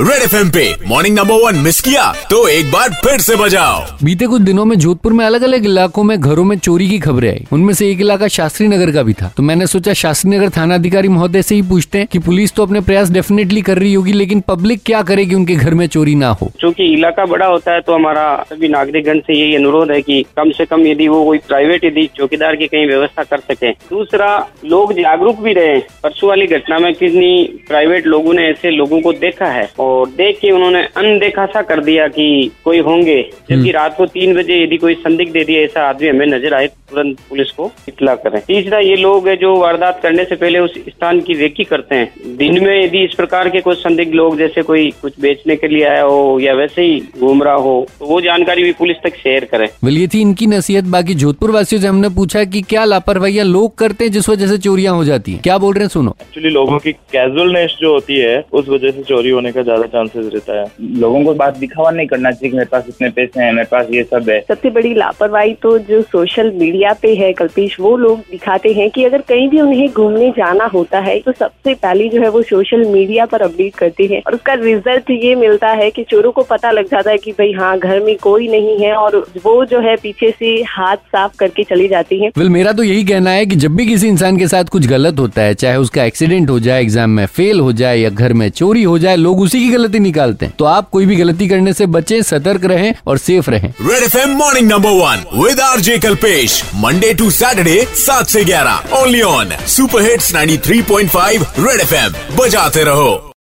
Red F पे morning number one miss किया तो एक बार फिर से बजाओ। बीते कुछ दिनों में जोधपुर में अलग अलग इलाकों में घरों में चोरी की खबरें आई। उनमें से एक इलाका शास्त्री नगर का भी था। तो मैंने सोचा शास्त्री नगर थाना अधिकारी महोदय से ही पूछते हैं कि पुलिस तो अपने प्रयास डेफिनेटली कर रही होगी लेकिन पब्लिक क्या करेगी उनके घर में चोरी ना हो? चूँकि इलाका बड़ा होता है तो हमारा सभी नागरिकगण से यही अनुरोध है की कम से कम यदि वो कोई प्राइवेट यदि चौकीदार की कहीं व्यवस्था कर सके। दूसरा लोग जागरूक भी रहे परसों वाली घटना में कितनी प्राइवेट लोगों ने ऐसे लोगों को देखा है। और देख के उन्होंने अनदेखा सा कर दिया कि कोई होंगे। जबकि रात को तीन बजे यदि कोई संदिग्ध यदि ऐसा आदमी हमें नज़र आए तो तुरंत पुलिस को इतला करें। तीसरा ये लोग है जो वारदात करने से पहले उस स्थान की रेकी करते हैं। दिन में यदि इस प्रकार के कुछ संदिग्ध लोग जैसे कोई कुछ बेचने के लिए आया हो या वैसे ही घूम रहा हो तो वो जानकारी भी पुलिस तक शेयर करें। वेल ये थी इनकी नसीहत। बाकी जोधपुर वासियों से हमने पूछा की क्या लापरवाही लोग करते हैं जिस वजह से चोरियाँ हो जाती है? क्या बोल रहे हैं? सुनो। एक्चुअली लोगों की कैजुअलनेस जो होती है उस वजह से चोरी होने का ज़्यादा चांसेस रहता है। लोगों को बात दिखावा नहीं करना चाहिए कि मेरे पास इतने पैसे हैं मेरे पास ये सब है। सबसे बड़ी लापरवाही तो जो सोशल मीडिया पे है कल्पेश वो लोग दिखाते हैं कि अगर कहीं भी उन्हें घूमने जाना होता है तो सबसे पहले जो है वो सोशल मीडिया पर अपडेट करते हैं। और उसका रिज़ल्ट ये मिलता है कि चोरों को पता लग जाता है कि भाई हाँ घर में कोई नहीं है और वो जो है पीछे से हाथ साफ़ करके चली जाती है। वेल मेरा तो यही कहना है कि जब भी किसी इंसान के साथ कुछ गलत होता है चाहे उसका एक्सीडेंट हो जाए एग्ज़ाम में फेल हो जाए या घर में चोरी हो जाए लोग उसी की गलती निकालते हैं। तो आप कोई भी गलती करने से बचे, सतर्क रहें और सेफ़ रहें। Red F M morning number one with R J Kalpesh Monday to Saturday सात से ग्यारह only on superhit ninety three point five Red F M बजाते रहो।